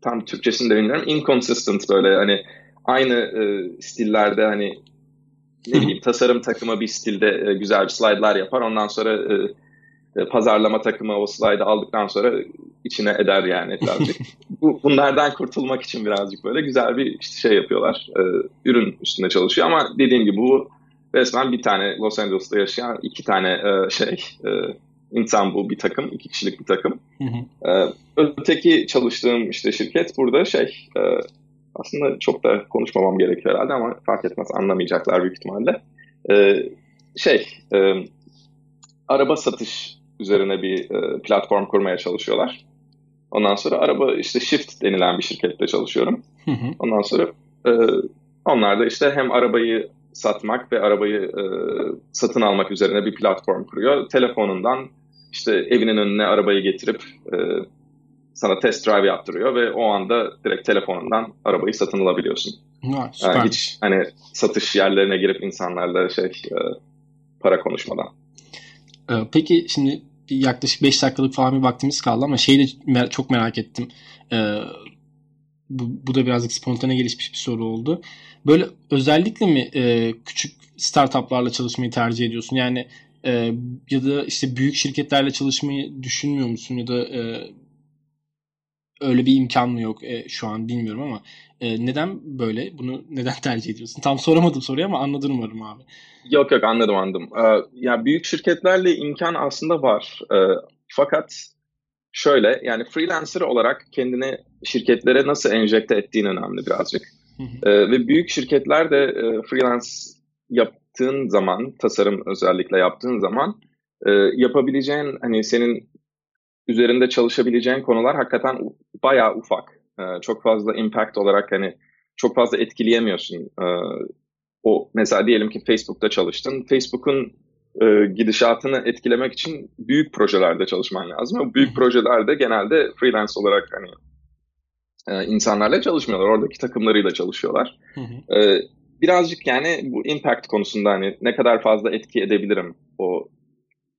tam Türkçesini de bilmiyorum. Inconsistent böyle hani aynı e, stillerde hani ne bileyim tasarım takımı bir stilde e, güzel bir slide'lar yapar. Ondan sonra e, e, pazarlama takımı o slide'ı aldıktan sonra içine eder yani birazcık. Bu, bunlardan kurtulmak için birazcık böyle güzel bir işte şey yapıyorlar. E, ürün üstünde çalışıyor ama dediğim gibi bu resmen bir tane Los Angeles'ta yaşayan iki tane e, şey e, insan bu bir takım, iki kişilik bir takım. Hı hı. E, öteki çalıştığım işte şirket burada şey e, aslında çok da konuşmamam gerekiyor herhalde ama fark etmez anlamayacaklar büyük ihtimalle. E, şey e, araba satış üzerine bir e, platform kurmaya çalışıyorlar. Ondan sonra araba işte Shift denilen bir şirkette çalışıyorum. Hı hı. Ondan sonra e, onlar da işte hem arabayı satmak ve arabayı e, satın almak üzerine bir platform kuruyor. Telefonundan işte evinin önüne arabayı getirip e, sana test drive yaptırıyor ve o anda direkt telefonundan arabayı satın alabiliyorsun. Ha, yani hiç hani satış yerlerine girip insanlarla şey e, para konuşmadan. Ee, peki şimdi yaklaşık 5 dakikalık falan bir vaktimiz kaldı ama şeyi de çok merak ettim. Ee, bu, bu da birazcık spontane gelişmiş bir soru oldu. Böyle özellikle mi e, küçük startuplarla çalışmayı tercih ediyorsun? Yani e, ya da işte büyük şirketlerle çalışmayı düşünmüyor musun ya da e, öyle bir imkan mı yok e, şu an bilmiyorum ama e, neden böyle? Bunu neden tercih ediyorsun? Tam soramadım soruyu ama anladın umarım abi. Yok yok anladım anladım. Ee, ya büyük şirketlerle imkan aslında var. Ee, fakat şöyle yani freelancer olarak kendini şirketlere nasıl enjekte ettiğin önemli birazcık. Ee, ve büyük şirketler de e, freelance yaptığın zaman, tasarım özellikle yaptığın zaman e, yapabileceğin hani senin üzerinde çalışabileceğin konular hakikaten bayağı ufak. E, çok fazla impact olarak hani çok fazla etkileyemiyorsun. E, o mesela diyelim ki Facebook'ta çalıştın. Facebook'un e, gidişatını etkilemek için büyük projelerde çalışman lazım. O büyük projelerde genelde freelance olarak hani e, insanlarla çalışmıyorlar. Oradaki takımlarıyla çalışıyorlar. E, birazcık yani bu impact konusunda hani ne kadar fazla etki edebilirim o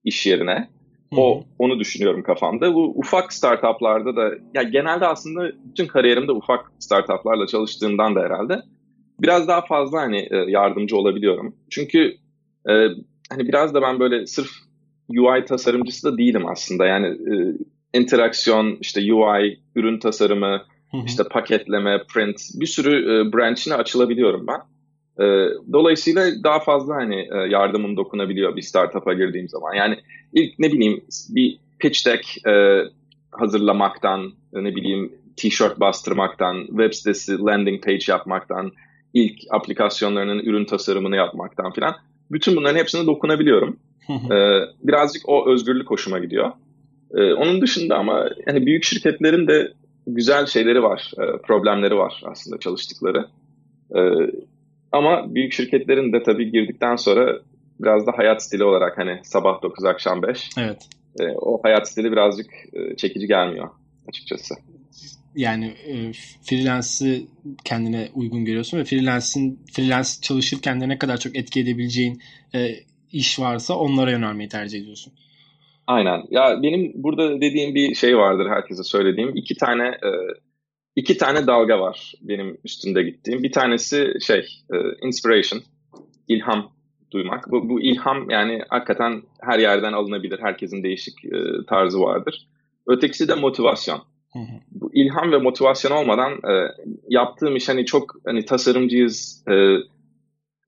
iş yerine O onu düşünüyorum kafamda. Bu ufak startuplarda da ya genelde aslında bütün kariyerimde ufak startuplarla çalıştığımdan da herhalde biraz daha fazla hani e, yardımcı olabiliyorum. Çünkü e, hani biraz da ben böyle sırf UI tasarımcısı da değilim aslında. Yani e, interaksiyon, işte UI, ürün tasarımı, işte paketleme, print bir sürü e, branch'ine açılabiliyorum ben. E, dolayısıyla daha fazla hani e, yardımım dokunabiliyor bir startup'a girdiğim zaman. Yani ilk ne bileyim bir pitch deck e, hazırlamaktan, ne bileyim t-shirt bastırmaktan, web sitesi landing page yapmaktan, ilk aplikasyonlarının ürün tasarımını yapmaktan filan. Bütün bunların hepsine dokunabiliyorum. ee, birazcık o özgürlük hoşuma gidiyor. Ee, onun dışında ama yani büyük şirketlerin de güzel şeyleri var, e, problemleri var aslında çalıştıkları. Ee, ama büyük şirketlerin de tabii girdikten sonra biraz da hayat stili olarak hani sabah 9 akşam 5. Evet. E, o hayat stili birazcık e, çekici gelmiyor açıkçası yani e, freelance'ı kendine uygun görüyorsun ve freelance'in freelance çalışırken de ne kadar çok etki edebileceğin e, iş varsa onlara yönelmeyi tercih ediyorsun. Aynen. Ya benim burada dediğim bir şey vardır herkese söylediğim. iki tane e, iki tane dalga var benim üstünde gittiğim. Bir tanesi şey e, inspiration, ilham duymak. Bu, bu ilham yani hakikaten her yerden alınabilir. Herkesin değişik e, tarzı vardır. Ötekisi de motivasyon. Bu ilham ve motivasyon olmadan e, yaptığım iş hani çok hani tasarımcıyız e,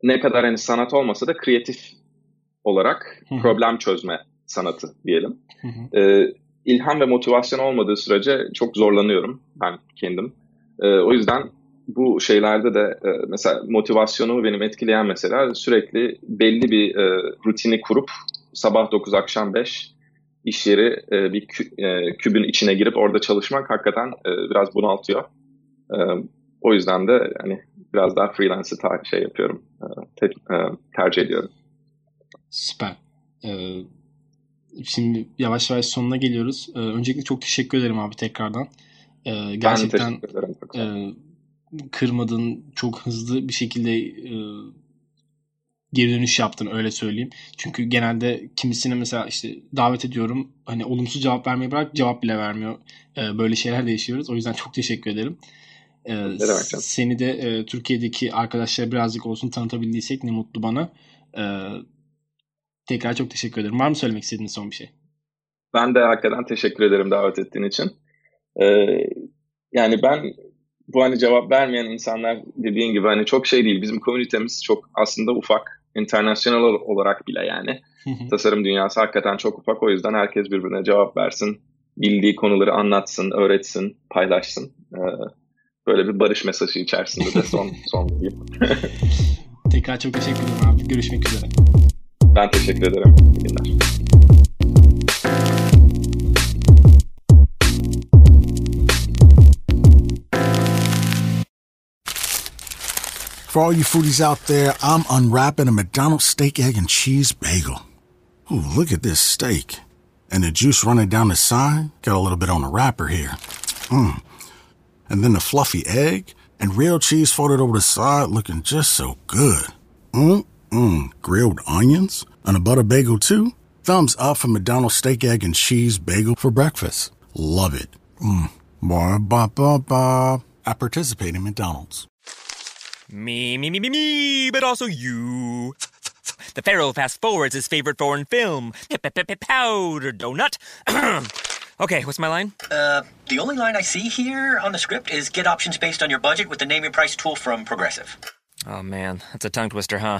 ne kadar hani sanat olmasa da kreatif olarak problem çözme sanatı diyelim. E, ilham ve motivasyon olmadığı sürece çok zorlanıyorum ben kendim. E, o yüzden bu şeylerde de e, mesela motivasyonumu benim etkileyen mesela sürekli belli bir e, rutini kurup sabah 9 akşam 5 iş yeri e, bir kü, e, kübün içine girip orada çalışmak hakikaten e, biraz bunaltıyor. E, o yüzden de hani biraz daha freelance'ı ta- şey yapıyorum, e, te, e, tercih ediyorum. Süper. Ee, şimdi yavaş yavaş sonuna geliyoruz. Ee, öncelikle çok teşekkür ederim abi tekrardan. Ee, gerçekten e, kırmadın, çok hızlı bir şekilde e, geri dönüş yaptın öyle söyleyeyim. Çünkü genelde kimisine mesela işte davet ediyorum hani olumsuz cevap vermeyi bırak cevap bile vermiyor. Ee, böyle şeyler de yaşıyoruz. O yüzden çok teşekkür ederim. Ee, seni de e, Türkiye'deki arkadaşlara birazcık olsun tanıtabildiysek ne mutlu bana. Ee, tekrar çok teşekkür ederim. Var mı söylemek istediğin son bir şey? Ben de hakikaten teşekkür ederim davet ettiğin için. Ee, yani ben bu hani cevap vermeyen insanlar dediğin gibi hani çok şey değil. Bizim komünitemiz çok aslında ufak internasyonel olarak bile yani. Tasarım dünyası hakikaten çok ufak. O yüzden herkes birbirine cevap versin. Bildiği konuları anlatsın, öğretsin, paylaşsın. Ee, böyle bir barış mesajı içerisinde de son, son diyeyim. Tekrar çok teşekkür ederim abi. Görüşmek üzere. Ben teşekkür ederim. İyi günler. For all you foodies out there, I'm unwrapping a McDonald's steak, egg, and cheese bagel. Ooh, look at this steak. And the juice running down the side. Got a little bit on the wrapper here. Mmm. And then the fluffy egg and real cheese folded over the side looking just so good. Mmm, mmm. Grilled onions and a butter bagel too. Thumbs up for McDonald's steak, egg, and cheese bagel for breakfast. Love it. Mmm. Ba ba ba ba. I participate in McDonald's. Me, me, me, me, me, but also you. The Pharaoh fast forwards his favorite foreign film, Powder Donut. okay, what's my line? Uh, the only line I see here on the script is get options based on your budget with the name your price tool from Progressive. Oh man, that's a tongue twister, huh?